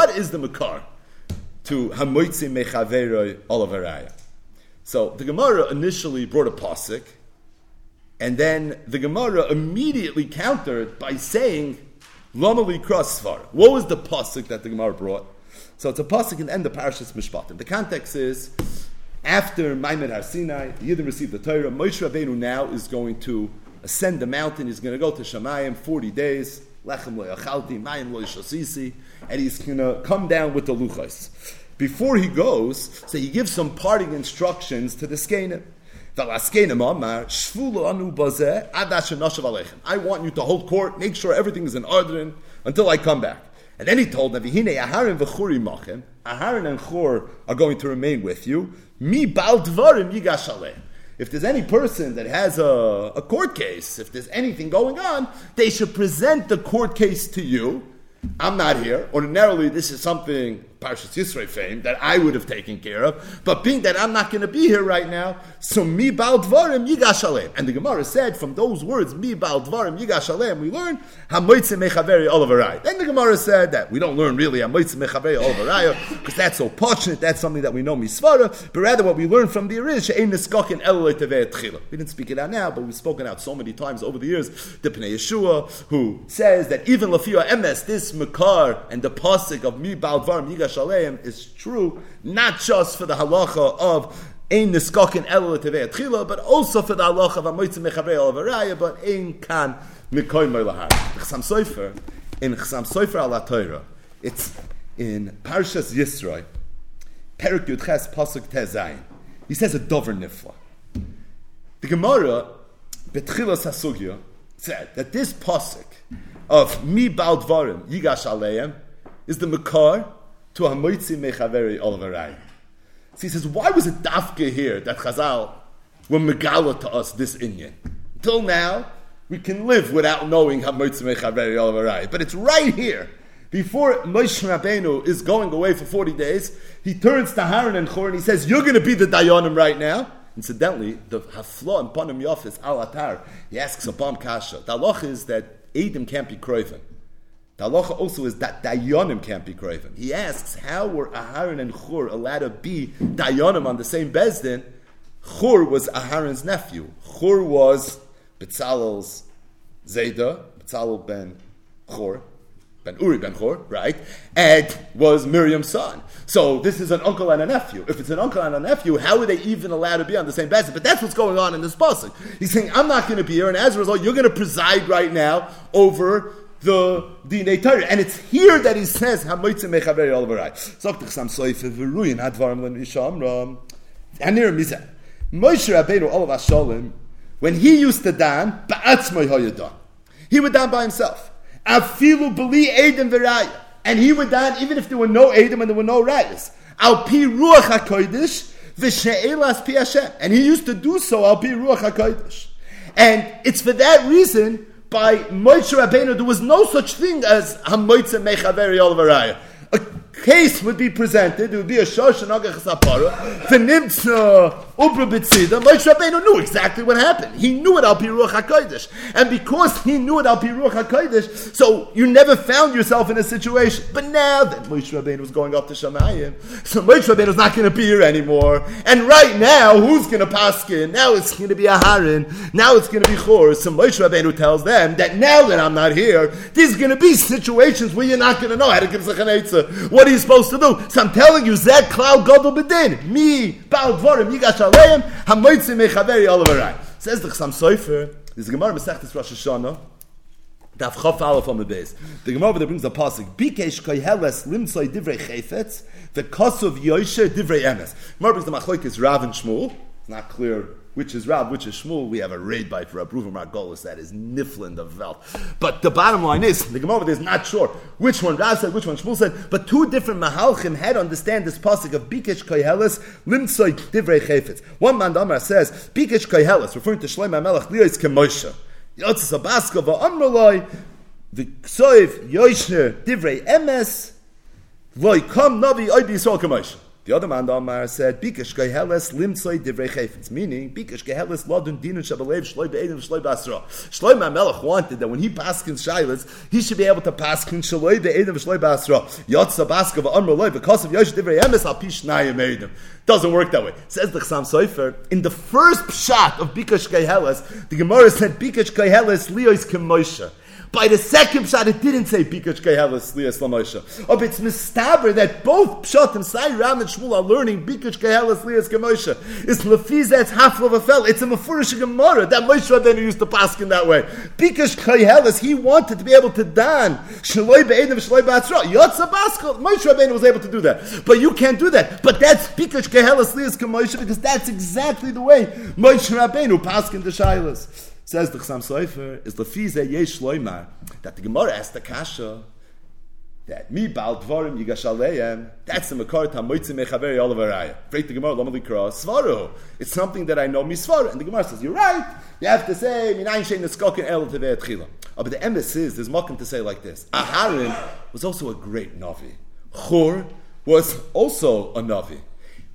what is the makar to hamoitzi mechaveroi olavaraya? So the Gemara initially brought a pasuk, and then the Gemara immediately countered by saying, "Lamali krasvar." What was the pasuk that the Gemara brought? So it's a pasuk the end of Parashas Mishpatim. The context is after Maimon Har Sinai, the Yidden received the Torah. Moshe Rabbeinu now is going to ascend the mountain. He's going to go to Shemayim forty days. Lechem lo yachalti, mayim lo yishasisi, and he's going to come down with the luchos. Before he goes, so he gives some parting instructions to the Skenim. I want you to hold court, make sure everything is in order until I come back. And then he told them, Aharon and Chor are going to remain with you. If there's any person that has a, a court case, if there's anything going on, they should present the court case to you. I'm not here. Ordinarily, this is something Parshas Yisrael fame that I would have taken care of. But being that I'm not going to be here right now, so mi bal dvarim yigash And the Gemara said from those words, mi bal dvarim yigash we learn hamoitze mechaveri olavaraya. Then the Gemara said that we don't learn really hamoitze mechaveri olavaraya because that's so passionate. That's something that we know misvara. But rather, what we learn from the Arish she'ein niskakin eloi tchila. We didn't speak it out now, but we've spoken out so many times over the years. The Pnei Yehoshua who says that even lafia emes this makar and the pasuk of mi bal dvarim yigash Shaleim is true not just for the halacha of Ein Niskakin Elo Tchila, but also for the halacha of Amoitzim Mechavei Olavaraya, but Ein Kan Mikoy Moilahar. Chasam Sofer, in Chasam Sofer Ala Torah, it's in Parshas Yisroi, Perik Yud Ches Pasuk Tezayin. He says a dover nifla. The Gemara, Betchilas Hasugya, said that this pasuk of Mi Bal Dvarim Yigash Aleim is the Makar to a moitzi mechaveri olvarai. So he says, why was it dafke here that Chazal were megala to us this inyan? Till now, we can live without knowing how moitzi mechaveri olvarai. But it's right here. Before Moshe Rabbeinu is going away for 40 days, he turns to Haran and Chor and he says, you're going to be the Dayanim right now. Incidentally, the hafla and panim yofis al atar, he asks a bomb kasha. The halach is that Adam can't be kroivin. The halacha also is that dayanim can't be kraven. He asks, how were Aharon and Chur allowed to be dayanim on the same bezdin? Chur was Aharon's nephew. Chur was Betzalel's Zayda, Betzalel ben Chur, ben Uri ben Chur, right? And was Miriam's son. So this is an uncle and a nephew. If it's an uncle and a nephew, how are they even allowed to be on the same bezdin? But that's what's going on in this pasuk. He's saying, I'm not going to be here, and as a result, you're going to preside right now over the Dinei Torah. And it's here that he says, Hamoitze mechaveri al varai. Sagt ich sam len. Anir. Moshe Rabbeinu olav hasholim, when he used to dan, ba'atzmai hoyadan. He would dan by himself. Afilu. And he would dan even if there were no edim and there were no rayas. Al pi ruach v'she'elas pi Hashem. And he used to do so al pi ruach. And it's for that reason by Moshe Rabbeinu, there was no such thing as Hamoitze Mechaveri Olvaraya. Case would be presented, it would be a Shosh and Agach Sapara, V'nimtza Ubra B'tzida, Moshe Rabbeinu knew exactly what happened. He knew it Al Piruach HaKodesh. And because he knew it Al Piruach HaKodesh, so you never found yourself in a situation. But now that Moshe Rabbeinu was going up to Shamayim, so Moshe Rabbeinu is not going to be here anymore. And right now, who's going to paskin? Now it's going to be a Harin. Now it's going to be Chor. So Moshe Rabbeinu tells them that now that I'm not here, there's going to be situations where you're not going to know how to give Zachanetza. What are you supposed to do? So I'm telling you, Zed Cloud Godel Bedin. Me, Baal Dvorim, Yigash aleim hamoitzi mechaveri olavarai. Says the Chassam Sofer, there's a Gemara Masechtes Rosh Hashanah, Daf Chof Aleph on the base. The Gemara that brings the pasuk, Bikesh koyheles limtzoi divrei chayfetz, v'kosov yoshe divrei emes. Gemara brings the machlokes Rav and Shmuel. Not clear which is Rab, which is Shmuel. We have a raid by for Abruva Margolis that is Niflin the Velt. But the bottom line is, the Gemara is not sure which one Rab said, which one Shmuel said, but two different Mahalchim had understand this pasuk of Bikish Kohelis, Limtsoy Divrei Chayfetz. One Mandamar says, Bikish Kohelis, referring to Shloim HaMelech, Liyos Kemoshe. Yotzis Abaska Va'amrloi, the Ksoiv Yoshner Divrei Emes, Loy Kam Navi Oibi Yisrael Kemoshe. The other man, the Amar, said, Bikash geheles limtzoi divrei chayfetz, meaning, Bikash geheles ladun dinun shabalev shloi be'edim shloi basra. Shloi Melech wanted that when he paskin shilas, he should be able to paskin shloi be'edim shloi basra. Yotza baska v'amr loi, because of yosh divrei emes al pish nayim edim. Doesn't work that way. Says the Chassam Sofer, in the first shot of Bikash geheles, the Gemara said, Bikash geheles liois kemoshe. By the second pshat, it didn't say Pikach Kehelis Lias Lamosha. Oh, it's mistaber that both pshatim, Sai Ram and Shmuel are learning Pikach Kehelis Lias Gemosha. It's Lefiz that's half of a fell. It's a Mefurish Gemara that Moshe Rabbeinu used to pass in that way. Pikach Kehelis, he wanted to be able to dan Shaloi Be'edim Shaloi Ba'atzra. Yotza Baskal. Moshe Rabbeinu was able to do that. But you can't do that. But that's Pikach Kehelis Lias Gemosha because that's exactly the way Moshe Rabbeinu passed in the Shilas. Says the Chassam Sofer, is lefize yesh loimar, that the Gemara asked the Kasha, that mi bal dvarim yigashaleim, that's the makar tamoitzi mechaveri olavaraya. Break the Gemara, lomali kra, svaru. It's something that I know misvar. And the Gemara says, you're right. You have to say, minayin shein neskokin el tevei etchila. Oh, but the emes is, there's mokum to say like this. Aharon was also a great Navi. Chur was also a Navi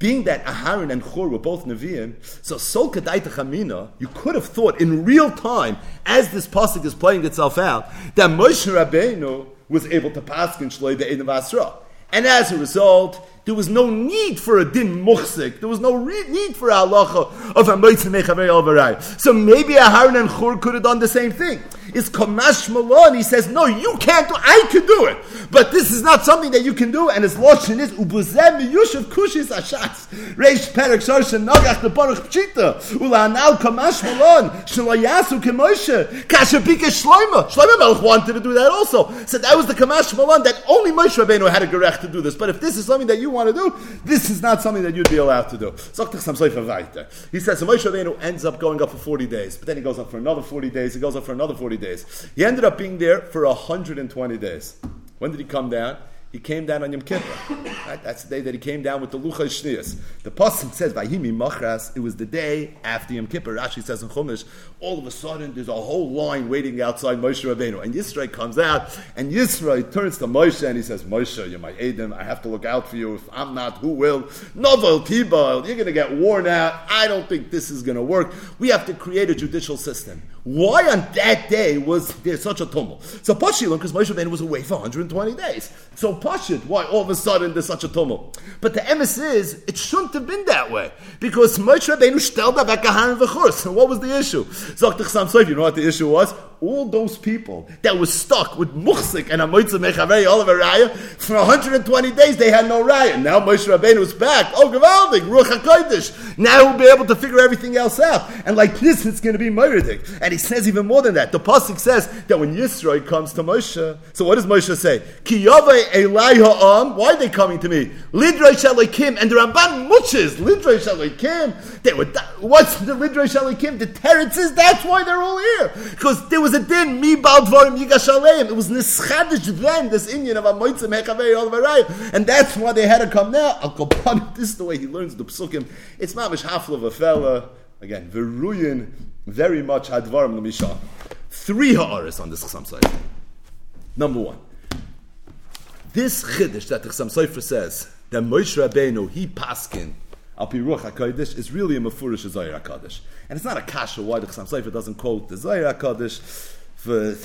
being that Aharon and Chur were both Nevi'im, so Sol Kadaita Chamina, you could have thought in real time, as this pasuk is playing itself out, that Moshe Rabbeinu was able to pass in Shloi Be'edim Asra. And as a result, there was no need for a din muchsik. There was no re- need for halacha of a moitzim mechavei alvarai. So maybe Aharon and Chur could have done the same thing. It's kamash malon. He says, no, you can't do. I can do it, but this is not something that you can do. And his lashon is ubuzem miyushav kushis ashatz reish perek shorshen nagach the baruch pchita ulanal kamash malon shalayasu kemoshe kasha pika shloima. Shloima Melech wanted to do that also. So that was the kamash malon that only Moshe Rabbeinu had a gerech to do this. But if this is something that you want to do, this is not something that you'd be allowed to do. He says, so Moshe Rabbeinu ends up going up for 40 days, but then he goes up for another 40 days, he goes up for another 40 days. He ended up being there for 120 days. When did he come down? He came down on Yom Kippur. Right? That's the day that he came down with the Lucha Shniyas. The Pasuk says, Vahimi Machras, it was the day after Yom Kippur. Rashi says in Chumash, all of a sudden there's a whole line waiting outside Moshe Rabbeinu. And Yisrael comes out, and Yisrael turns to Moshe and he says, Moshe, you're my Adam, I have to look out for you. If I'm not, who will? Novel Tibal, you're going to get worn out. I don't think this is going to work. We have to create a judicial system. Why on that day was there such a tumult? So Pashilon, because Moshe Rabbeinu was away for 120 days. So Pashit, why all of a sudden there's such a tumult? But the emes is, it shouldn't have been that way. Because Moshe Rabbeinu stelled back a hand v'chur. So what was the issue? Zok you know what the issue was? All those people that were stuck with Muchsik and Amoitza Mechavei Oliver Raya, for 120 days they had no Raya. Now Moshe is back. Oh, Gavaldik, HaKodesh. Now he'll be able to figure everything else out. And like this, it's going to be Moiridik. And he says even more than that. The Pasuk says that when Yisro comes to Moshe, so what does Moshe say? Ki Elai Ha'am, why are they coming to me? Lidrei Shalikim, and the Ramban muches, Lidrei Shalikim. They were, what's the Lidrei Shalikim? The Teretz that's why they're all here. Because there was a din, Mi Bal Dvarim Yigash It was Nischadish then, this Indian of a Amoitzim Hekavei Olvarayim. And that's why they had to come now. Al this is the way he learns the Psukim. It's mamish hafl of a fella. Again, Veruyin very much hadvarim l'misha. Three ha'aris on this Sofer. Number one, this chiddush that the Chassam Sofer says that Moshe Rabbeinu he paskin al pi ruach hakodesh is really a mafurish Zayir Hakadosh, and it's not a kasha why the Chassam Sofer doesn't quote the Zayir Hakadosh for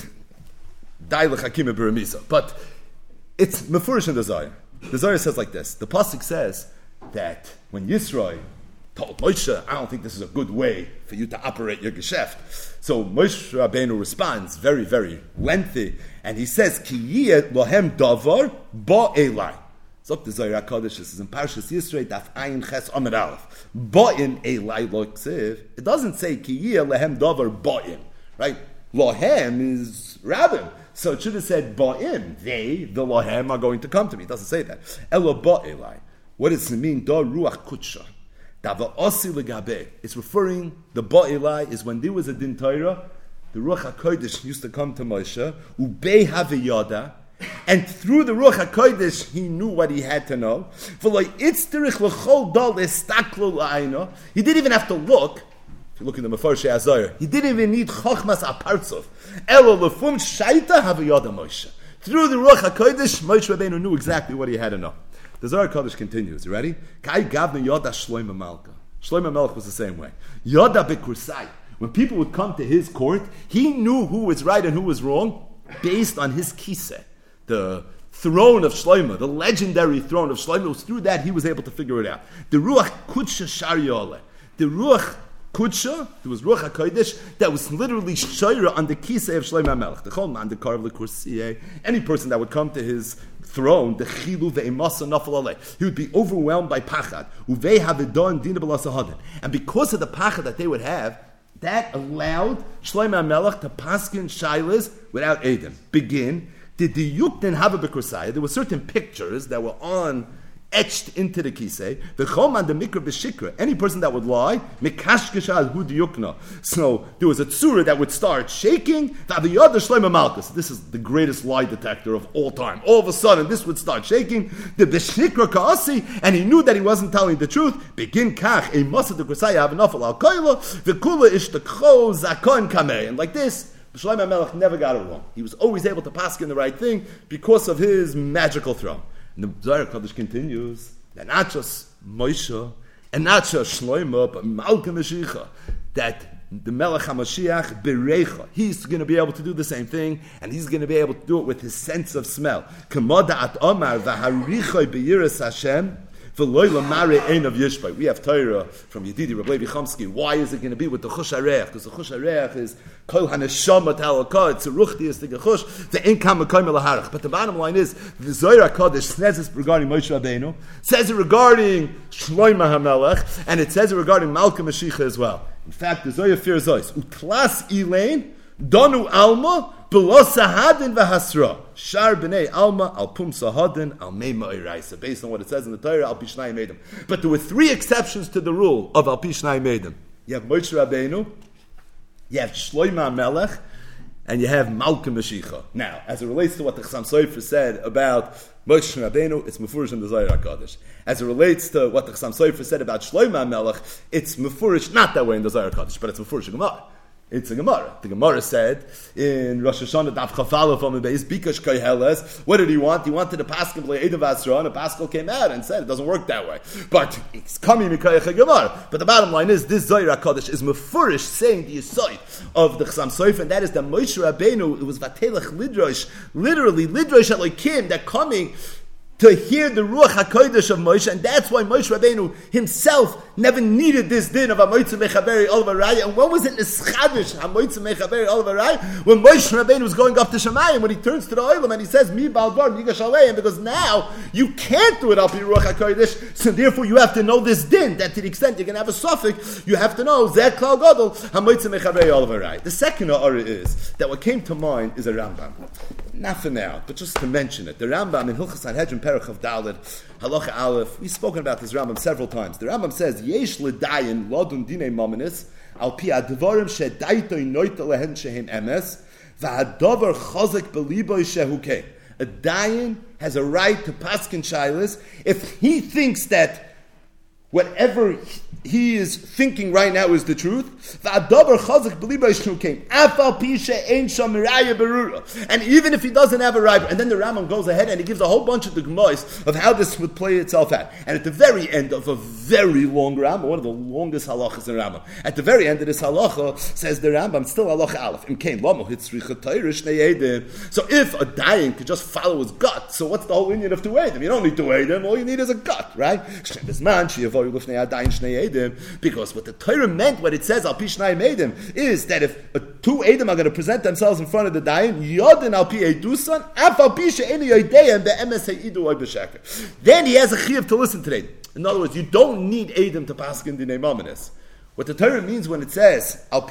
dailach hakim beramisa, but it's mafurish in the Zayir. The Zayir says like this: the pasuk says that when Yisrael told Moshe, I don't think this is a good way for you to operate your geschäft. So Moshe Rabbeinu responds very, very lengthy, and he says, Ki lohem davar ba elai. Zok the Zohar HaKadosh, this is in Parshas Yisrei, Daf Ayin Ches Amar Aleph. Ba'in elai lo It doesn't say Ki lehem davar ba'in, right? Lohem is rabbin. So it should have said ba'im. They, the lohem, are going to come to me. It doesn't say that. Elo ba'elai. What does it mean? Da ruach kutsha. It's referring, the Ba'ilai is when there was a Din Torah, the Ruach HaKodesh used to come to Moshe, Ubei Haviyada, and through the Ruach HaKodesh, he knew what he had to know. He didn't even have to look. If you look in the Mefarshei Azar, he didn't even need Chochmas Apartzov. Through the Ruach HaKodesh, Moshe Rabbeinu knew exactly what he had to know. The Zohar Kodesh continues. You ready? Kai Gavna Yoda Shloima Malka. Shloima Melech was the same way. Yoda Bekursai. When people would come to his court, he knew who was right and who was wrong based on his kise, the throne of Shloima, the legendary throne of Shloima. It was through that he was able to figure it out. The Ruach Kudsha Shariole. The Ruach Kudsha, there was Ruach HaKodesh, that was literally Shaira on the Kisei of Shlomo HaMelech. The Chol Man, the Kar of the Kursiye, any person that would come to his throne, the Chilu ve'emasa nafal he would be overwhelmed by Pachad. Uvei havidon dina b'lasahadin. And because of the Pachad that they would have, that allowed Shlomo HaMelech to paskin shilas without Adam. Begin. Did the have a There were certain pictures that were on etched into the kisei. The choman the mikra b'shikra. Any person that would lie, mikashkeshal hu yukna. So there was a tzura that would start shaking. Other shleima malchus. This is the greatest lie detector of all time. All of a sudden, this would start shaking. The b'shikra kaasi, and he knew that he wasn't telling the truth. Begin kach a masa de kusaya have enough al koila. The kula ish the zakon kamei. And like this. Shlomo Melech never got it wrong. He was always able to pass in the right thing because of his magical throne. And the Zohar Kodesh continues that not just Moshe and not just Shloima, but Malka Mashiach, that the Melech HaMashiach Berecha, he's going to be able to do the same thing, and he's going to be able to do it with his sense of smell. Hashem, we have Torah from Yedidi Rabbi Chomsky. Why is it going to be with the Chush Arech? Because the Chush Arech is Kol Haneshama Talakah. It's a it's the Gechush. The Inkam Mekoim Elaharach. But the bottom line is, the Zohar HaKadosh says this regarding Moshe Rabbeinu, says it regarding Shloima HaMelech, and it says it regarding Malcolm Mashiach as well. In fact, the Zohar fears Zois. Utlas Elaine, Donu Alma, Below Sahadin. Shar b'nei Alma al Pum Sahadin al Meima. Based on what it says in the Torah, al Pishnai Medim. But there were three exceptions to the rule of al Pishnai Medim. You have Moshe Rabbeinu, you have Shloima Melech, and you have Malka Mashiach. Now, as it relates to what the Chassam Sofer said about Moshe Rabbeinu, it's Mefurish in the Zohar HaKadosh. As it relates to what the Chassam Sofer said about Shloima Melech, it's Mefurish not that way in the Zohar HaKadosh, but it's Mefurish Gemara. It's a Gemara. The Gemara said in Rosh Hashanah Daf Chafala from the base, Bikash Kayheles. What did he want? He wanted a Pascal play Edav Asra, and a Pascal came out and said it doesn't work that way. But it's coming Mikayach Gemara. But the bottom line is this Zohar Kodesh is Mefurish saying the Yisoid of the Chasam Soif, and that is the Moshe Rabbeinu. It was Vatelech Lidrosh, literally Lidrosh Elokim that coming to hear the Ruach HaKodesh of Moshe, and that's why Moshe Rabbeinu himself never needed this din of Amoitza Mechaveri Olvaraya. And when was it Nischadish, Amoitza Mechaveri Olvaraya? When Moshe Rabbeinu was going up to Shemayim, when he turns to the Oilam and he says, Mi Baldvar, Yigash and because now you can't do it up in Ruach HaKodesh, so therefore you have to know this din, that to the extent you can have a suffix, you have to know Zeh Klal Gadol, Amoitza Mechaveri Olvaraya. The second order is that what came to mind is a Rambam. Not for now, but just to mention it. The Rambam in Hilchas Sanhedrin Perach of Dalit, Halacha Aleph, we've spoken about this Rambam several times. The Rambam says, Yesh l'dayin lodun dine mominis, al pi advarim shedaito noita lehen shehem emes, v'hadover chozik beliboy shehuke. A dayin has a right to paskin shilas if he thinks that whatever he is thinking right now is the truth. And even if he doesn't have a rival, and then the Rambam goes ahead and he gives a whole bunch of the Gemais of how this would play itself out. And at the very end of a very long Rambam, one of the longest halachas in Rambam, at the very end of this halacha, says the Rambam, still halacha aleph, so if a dying could just follow his gut, so what's the whole union of two Edim? You don't need two them. all you need is a gut, right? Because what the Torah meant, what it says, Al Pishnai Edim, is that if two Edim are going to present themselves in front of the Dayan, Yodin Al Pi Edusan, Af Al Pisha Eni Ha'idu Oy B'Sheker. Then he has a chiv to listen to them. In other words, you don't need Edim to pass in the name What the Torah means when it says Al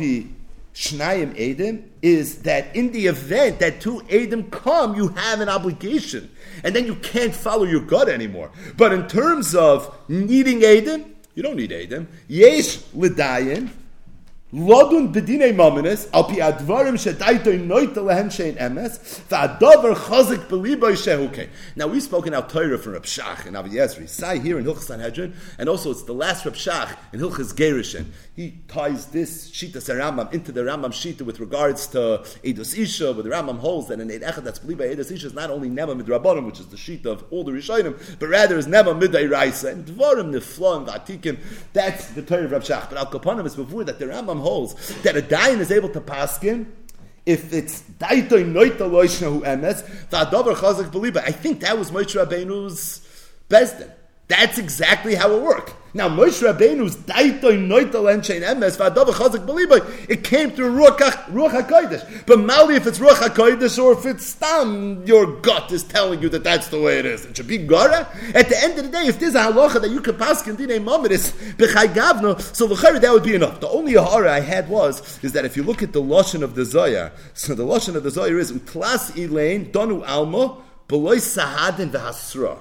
Shnayim Edim is that in the event that two Edim come, you have an obligation. And then you can't follow your gut anymore. But in terms of needing Edim, you don't need Adam. Yes, l'dayin. Lodun al pi advarim shedaito noita lehen shein emes, chazik shehuke. Now we've spoken out Torah from Reb Shach and Avi Ezri, Sai here in Hilchas Sanhedrin, and also it's the last Reb Shach in Hilchas Gerishin. He ties this Shita Rambam into the Rambam Shita with regards to Eidos Isha, where the Rambam holds that an Eid Echad that's believed by Eidos Isha is not only Nema Midrabanim, which is the Shita of all the Rishonim, but rather is Nema Midai Raisa, and Dvarim Nifla and Vatikim, that's the Torah of Reb Shach. But Al Kapanim is before that the Rambam holds that a dayan is able to paskin if it's daitoy noita loishna emes va'adavar chazak beliba. I think that was Moshe Rabbeinu's besdin. That's exactly how it worked. Now, Moshe Rabbeinu's daitoy noital enchein emes v'adav chazik beliboy. It came through ruach ruach hakodesh. But mali, if it's ruach hakodesh or if it's stam, your gut is telling you that that's the way it is. It should be gara. At the end of the day, if there's a halacha that you can pass in dinei mamidis b'chay gavno, so l'chayr that would be enough. The only hara I had was is that if you look at the lashon of the zoya, so the lashon of the zoya is utlas elaine donu alma beloy sahadin v'hasra.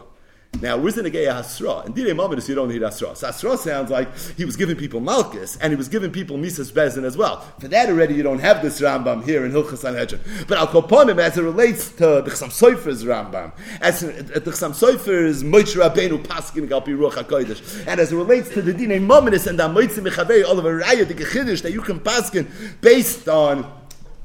Now, where's the Negei Hasra? In Direi Mamadis, you don't need Hasra. So Hasra sounds like he was giving people Malchus, and he was giving people Mises Bezin as well. For that already, you don't have this Rambam here in Hilchas Sanhedrin. But Al Koponim, as it relates to the Chsam Soifer's Rambam, as the Chsam Soifer's Moish Rabbeinu Paskin Galpi Ruach HaKodesh, and as it relates to the Direi Mamadis and the Moitzim Mechavei, all of a Raya, the Gechidish, that you can Paskin based on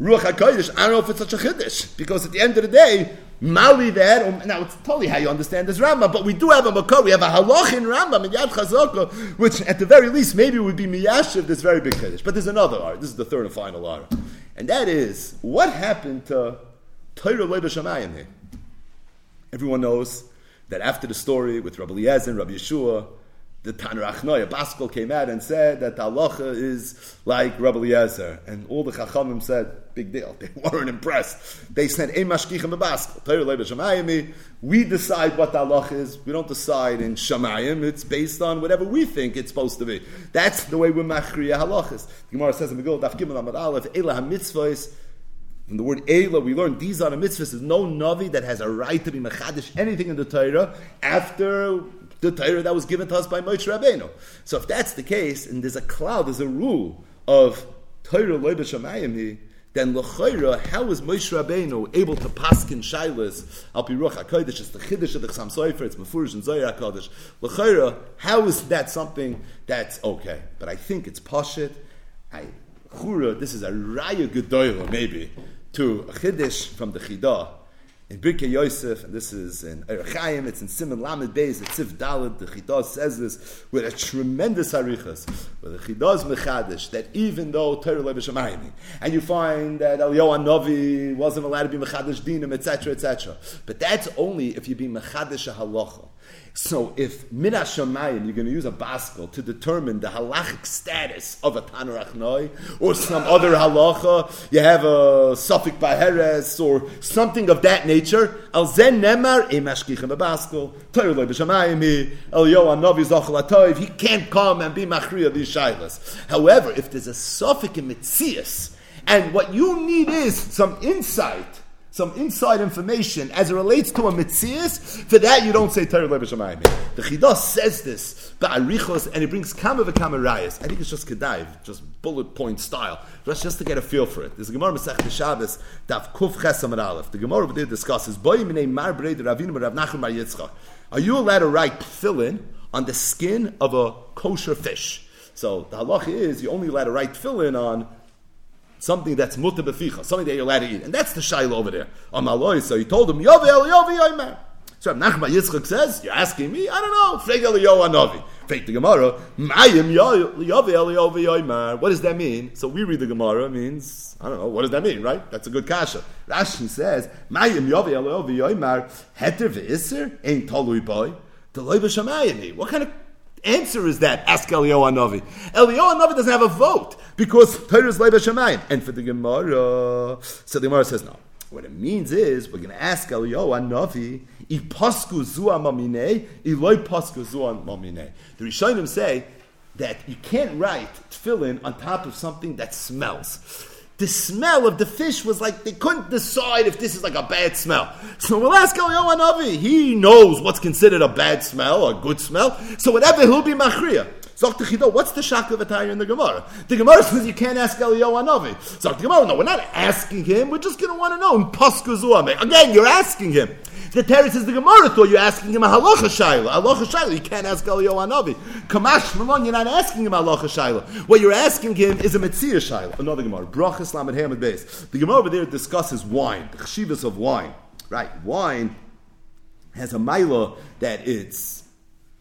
Ruach HaKodesh, I don't know if it's such a Chiddish, because at the end of the day, Mali there, um, now it's totally how you understand this Rambam, but we do have a Makor, we have a Halach in Rambam, in Yad Chazaka, which at the very least maybe would be Miyashiv, this very big Kiddush. But there's another art, this is the third and final art. And that is, what happened to Torah Leba Shamayim here? Everyone knows that after the story with Rabbi Eliezer and Rabbi Yehoshua, the Tanrachnoy, Baskel came out and said that halacha is like Rabbi Eliezer. And all the Chachamim said, big deal. They weren't impressed. They said, Ein mashkichem b'Baskel. We decide what the halacha is. We don't decide in Shemayim. It's based on whatever we think it's supposed to be. That's the way we machriya halachas. The Gemara says in Megillah, Daf Gimel Amad Aleph, Elah HaMitzvahs, from the word Eila, we learn these are the mitzvahs. There's no Navi that has a right to be Mechadish anything in the Torah after the Torah that was given to us by Moshe Rabbeinu. So if that's the case, and there's a cloud, there's a rule of Torah loy b'shamayim, then l'chayra, how is Moshe Rabbeinu able to paskin shailas al pi ruach hakodesh? It's the chiddush of the Chasam Sofer. It's mefurish and Zohar Hakodesh. L'chayra, how is that something that's okay? But I think it's pashit. I chura. This is a raya gedoyla maybe to chiddush from the chidah in Birkei Yosef, and this is in Erechaim, it's in Simon Lamed Beis, it's Sif Dalit, the Chidah says this with a tremendous arichas, where the Chidah is mechadish, that even though Torah Lev and you find that Eliyahu Novi wasn't allowed to be mechadish dinim, etc., etc., but that's only if you be mechadish a halacha. So if Minash Shamayim, you're going to use a baskel to determine the halachic status of a Tanarach Noi, or some other halacha, you have a Suffolk Baheres, or something of that nature, Al Zen Nemar, Emashkichem a baskel, Torah B'Shamayim, El Yoan Novi Zochel he can't come and be Machriya these Shailas. However, if there's a Suffolk in Mitzias, and what you need is some insight, some inside information as it relates to a mitzias, for that you don't say Torah Lebeshamayim. The Chidah says this, but Ba'arichos, and he brings Kama V'Kamarayas. I think it's just Kedaiv, just bullet point style, just, just to get a feel for it. There's a Gemara Masech Shabbos, Daf Kuf Chesam Aleph. The Gemara over there discusses, Mar Ravinu Rav Nachman Bar Yitzchak. Are you allowed to write tefillin on the skin of a kosher fish? So the halacha is you're only allowed to write tefillin on something that's muta beficha, something that you're allowed to eat. And that's the shaila over there. Amaloi, so he told him, Yovel, Yovi, Yoimer. So Nachman Yitzchak says, You're asking me? I don't know. Freg Eliyahu Anovi. Fake the Gemara. Mayim Yovel, Yovi, Yoimer. What does that mean? So we read the Gemara, means, I don't know, what does that mean, right? That's a good kasha. Rashi says, Mayim Yovel, Yovi, Yoimer. Heter ve'isr, ain't tolui boy. What kind of answer is that? Ask Eliyahu Hanavi. Eliyahu Hanavi doesn't have a vote because Torah is Leiva Shemayim. And for the Gemara, so the Gemara says no. What it means is we're going to ask Eliyahu Hanavi. Ipasku zua mamine, iloy pasku zua mamine. The Rishonim say that you can't write tefillin on top of something that smells the smell of the fish was like they couldn't decide if this is like a bad smell. So we'll ask Eliyahu Navi. He knows what's considered a bad smell or a good smell. So whatever he'll be machriya. Zok the Chido, what's the shakla v'tayr in the Gemara? The Gemara says you can't ask Eliyahu Anavi. Zok Gemara, no, we're not asking him. We're just going to want to know. Again, you're asking him. The Teretz says the Gemara thought you're asking him a halacha shayla. Halacha shayla, you can't ask Eliyahu Anavi. Kamash Malon, you're not asking him a halacha shayla. What you're asking him is a Metzia shayla. Another Gemara. Brachas Lamed Hamid Beis. The Gemara over there discusses wine, the chshivas of wine. Right, wine has a mila that it's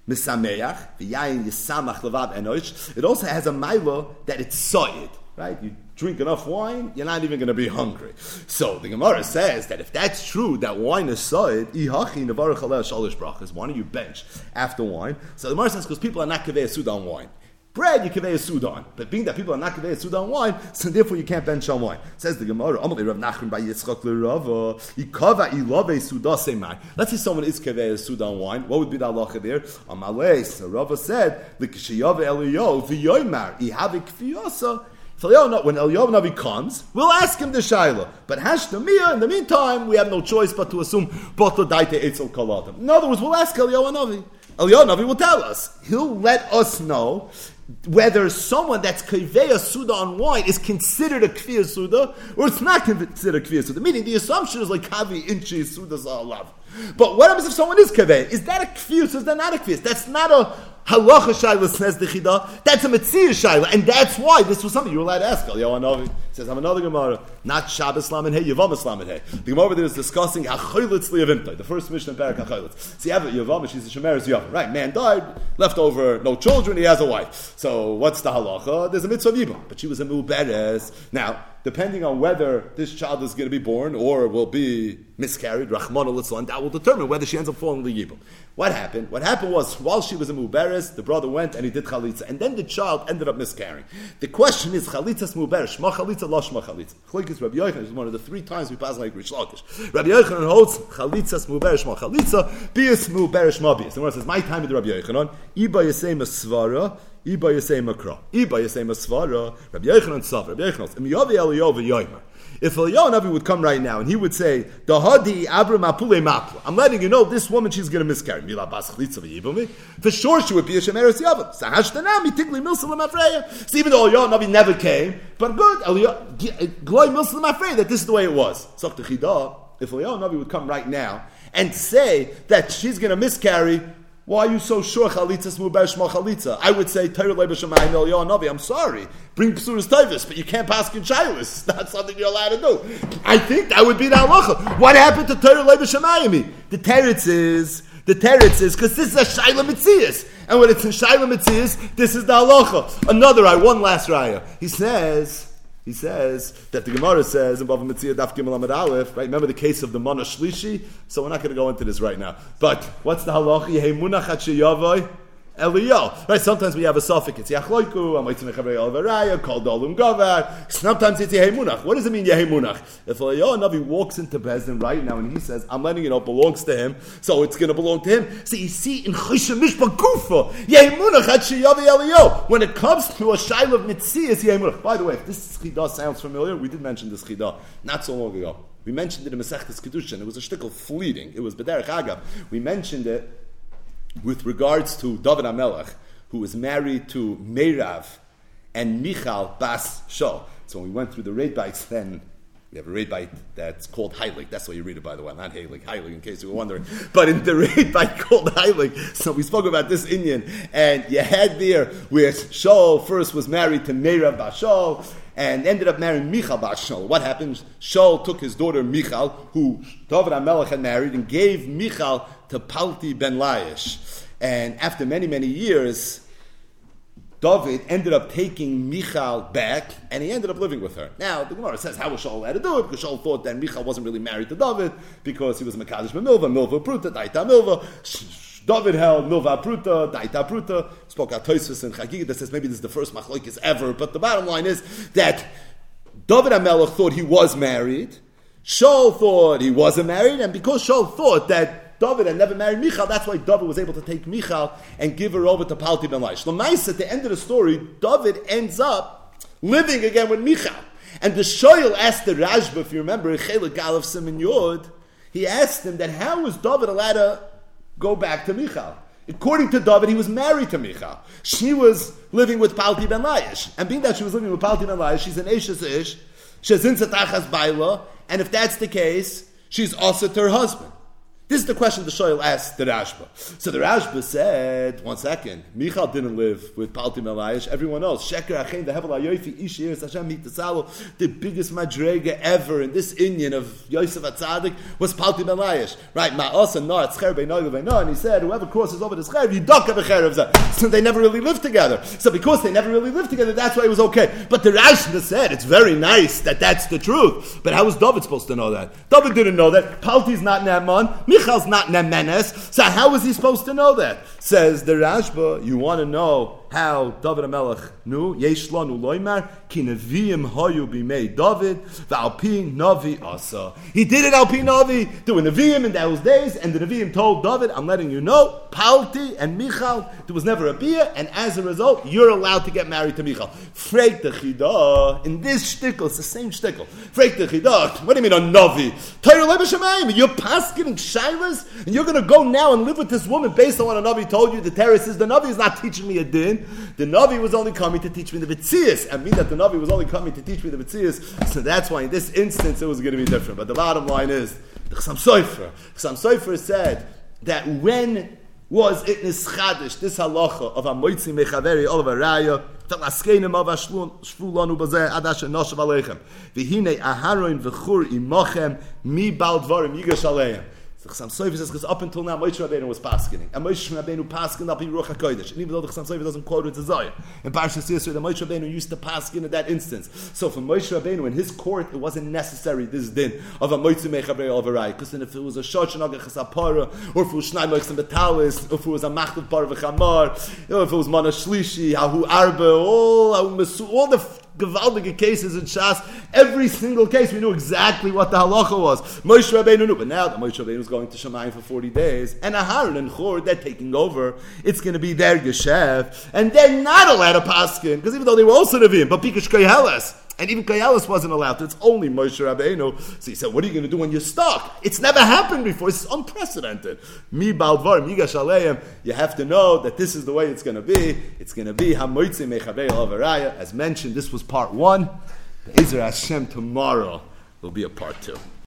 misameach, yisamach levad enosh. It also has a mila that it's soyed. Right, you drink enough wine, you're not even going to be hungry. So the Gemara says that if that's true, that wine is soid, ihachi nevarach shalish brachas. Why don't you bench after wine? So the Gemara says because people are not kaveh sudan wine. Bread you kaveh sudan, but being that people are not kaveh sudan wine, so therefore you can't bench on wine. Says the Gemara, Rav Nachman by Yitzchak l'Rava, yikava suda semai. Let's say someone is kaveh sudan wine. What would be the halacha there? Amalei, so Rava said, l'kishiyave eliyo v'yoymar ihave kfiyasa so when Eliyahu Navi comes, we'll ask him the Shaila. But Hashdamiyah, in the meantime, we have no choice but to assume Bata Daite Eitzel Kaladim. In other words, we'll ask Eliyahu Navi. Eliyahu Navi will tell us. He'll let us know whether someone that's Kveya Suda on wine is considered a Kveya Suda or it's not considered a Kveya Suda. Meaning the assumption is like Kavi Inchi Suda Zalav. But what happens if someone is Kveya? Is that a Kveya? Is that not a Kveya? That's not a halacha shayla says the chida. That's a mitzvah shayla, and that's why this was something you were allowed to ask. Eliyahu says, "I'm another Gemara, not Shabbos lamed hey, Yavam lamed hey." The Gemara there is discussing hachoylitz liyavinta, the first mission in Parak hachoylitz. See, have Yavam, she's a shemeres Yavam. Right, man died, left over no children, he has a wife. So what's the halacha? There's a mitzvah yibam, but she was a muberes. Now depending on whether this child is going to be born or will be miscarried, Rahman al that will determine whether she ends up falling the Yibam. What happened? What happened was, while she was a Muberes, the brother went and he did Chalitza, and then the child ended up miscarrying. The question is, Chalitza's Muberes, Shma Chalitza, Lo Shma Chalitza. Chlokis Rabbi Yochanan is one of the three times we pass like Rish Lakish. Rabbi Yochanan holds Chalitza's Muberes, Shma Chalitza, Bias Muberes, Shma Bias. The one says, my time with Rabbi Yochanan, Iba Yasei Svara, Iba Yasei. Iba Yasei Svara, Rabbi Tzav, Rabbi Im. If Eliyahu would come right now and he would say, "Dahadi Abram Apule Mapla," I'm letting you know this woman she's going to miscarry. For sure, she would be a shemeres yavam. So hashtanami tikli milsalim afreya. So even though Eliyahu Navi never came, but good, eh, gloy milsalim afreya that this is the way it was. If Eliyahu would come right now and say that she's going to miscarry why are you so sure chalitzas muber shma chalitza? I would say Torah leiber shemayim navi. I'm sorry, bring psuras tavis, but you can't pass in shilas. It's not something you're allowed to do. I think that would be the halacha. What happened to Torah leiber shemayim? The teretz is the teretz is because this is a shaila mitzias, and when it's in shaila mitzias, this is the halacha. Another I one last raya. He says. He says that the Gemara says in Bava Metzia Daf Gimel right? Remember the case of the Mana Shlishi? So we're not going to go into this right now. But what's the halacha? Munach Right, sometimes we have a suffix, it's Yachloiku, Amaitzim Echavei Alvaraya, called Dolum Gavar. Sometimes it's Yehemunach. What does it mean, Yehemunach? If Eliyah Navi walks into Bezdin right now and he says, I'm letting it belongs to him, so it's going to belong to him. So you see in Choshen Mishpat Gufa, Yehemunach at Sheyavi Eliyah. When it comes to a Shail of Mitzi, it's Yehemunach. By the way, if this Chidah sounds familiar, we did mention this Chidah not so long ago. We mentioned it in Masechtas Kedushin. It was a shtickle fleeting. It was Bederech Agav. We mentioned it with regards to David Amelech, who was married to Meirav and Michal Bas Shol. So when we went through the raid bites, then we have a raid bite that's called Heilig. That's why you read it, by the way, not Heilig. Heilig, in case you were wondering. But in the raid bite called Heilig, so we spoke about this Indian, and you had there where Shaul first was married to Meirav Bas Shol, and ended up marrying Michal Bas Shaul. What happened? Shaul took his daughter Michal, who David HaMelech had married, and gave Michal to Palti ben Laish. And after many, many years, David ended up taking Michal back, and he ended up living with her. Now, the Gemara says, how was Shaul allowed to do it? Because Shaul thought that Michal wasn't really married to David, because he was a Mekadosh Milva, Milva Pruta, Daita Milva. David held Milva Pruta, Daita Pruta, spoke out Toisus and Chagiga that says maybe this is the first machlokes ever, but the bottom line is that David HaMelech thought he was married, Shaul thought he wasn't married, and because Shaul thought that David had never married Michal, that's why David was able to take Michal and give her over to Palti ben Laish. Lamais, at the end of the story, David ends up living again with Michal. And the Shoyal asked the Rashba, if you remember, Chelik Simon Yod, he asked him that how was David allowed to go back to Michal. According to David, he was married to Michal. She was living with Palti ben Laish. And being that she was living with Palti ben Laish, she's an Eshes Ish, she's in Satachas Baila, and if that's the case, she's also to her husband. This is the question the Shoyal asked the Rashba. So the Rashba said, one second, Michal didn't live with Palti Melayish, everyone else. Sheker Achein, the Hevel HaYoifi, Ishir, Hashem Mitasalo, the biggest madrega ever in this Indian of Yosef Atzadik was Palti Melayish. Right, Ma'asa Nar, Tzcher Beinoy, and he said, whoever crosses over the Tzcher, Yidaka Becherev So they never really lived together. So because they never really lived together, that's why it was okay. But the Rashba said, it's very nice that that's the truth. But how was David supposed to know that? David didn't know that. Palti's not Naaman. Michal's not Nemenes, so how is he supposed to know that? Says the Rashba, you want to know how David Amelech knew? Yesh lanu loimar, ki neviim hayu b'mei David, v'alpi navi asa. He did it alpi navi, doing neviim in those days, and the neviim told David, I'm letting you know, Palti and Michal, there was never a bia, and as a result, you're allowed to get married to Michal. Freik the in this shtickle, it's the same shtickle. Freik the what do you mean a navi? Torah lebeshamayim, you're pasking shiras, and you're going to go now and live with this woman based on what a navi told you. The terrace is the navi is not teaching me a din. The Navi was only coming to teach me the Betzias. I mean that the Navi was only coming to teach me the Betzias. So that's why in this instance it was going to be different. But the bottom line is, the Chassam Sofer. Chassam Sofer said that when was it nischadish, this halacha of Amoitzi Mechaveri Olav Araya, Talaskenim of Shvulon Ubazeh Adash Noshav Aleichem, Vihine Aharon V'chur Imochem Mi Baldvarim yigashaleim. The Chassam Sofer says because up until now Moshe Rabbeinu was paskening, and Moshe Rabbeinu paskened up in Ruach Hakodesh, and even though the Chassam Sofer doesn't quote it to Zoya, in Parshas Yisro, the Moshe Rabbeinu used to pasken in that instance. So for Moshe Rabbeinu in his court, it wasn't necessary this din of a Moitzi Mechabrei Alvarai, because if it was a Shot Shanag Chasapara, or if it was Shnai Moitzim Betalis, or if it was a Machtav Bar V'Chamar, or if it was Mana Shlishi, Hahu Arba, all, all the gewaltige cases in Shas. Every single case, we knew exactly what the halacha was. Moshe Rabbeinu knew, but now that Moshe Rabbeinu is going to Shemayim for 40 days, and Aharon and Chor, they're taking over, it's going to be their Geshef, and they're not allowed to paskin, because even though they were also Nevi'im, but Pikash Koyeles, and even Kayalis wasn't allowed to. It's only Moshe Rabbeinu. So he said, what are you going to do when you're stuck? It's never happened before. It's unprecedented. Mi baldvar, migash aleim. You have to know that this is the way it's going to be. It's going to be hamoitze mechavei. As mentioned, this was part one. Israel Hashem tomorrow will be a part two.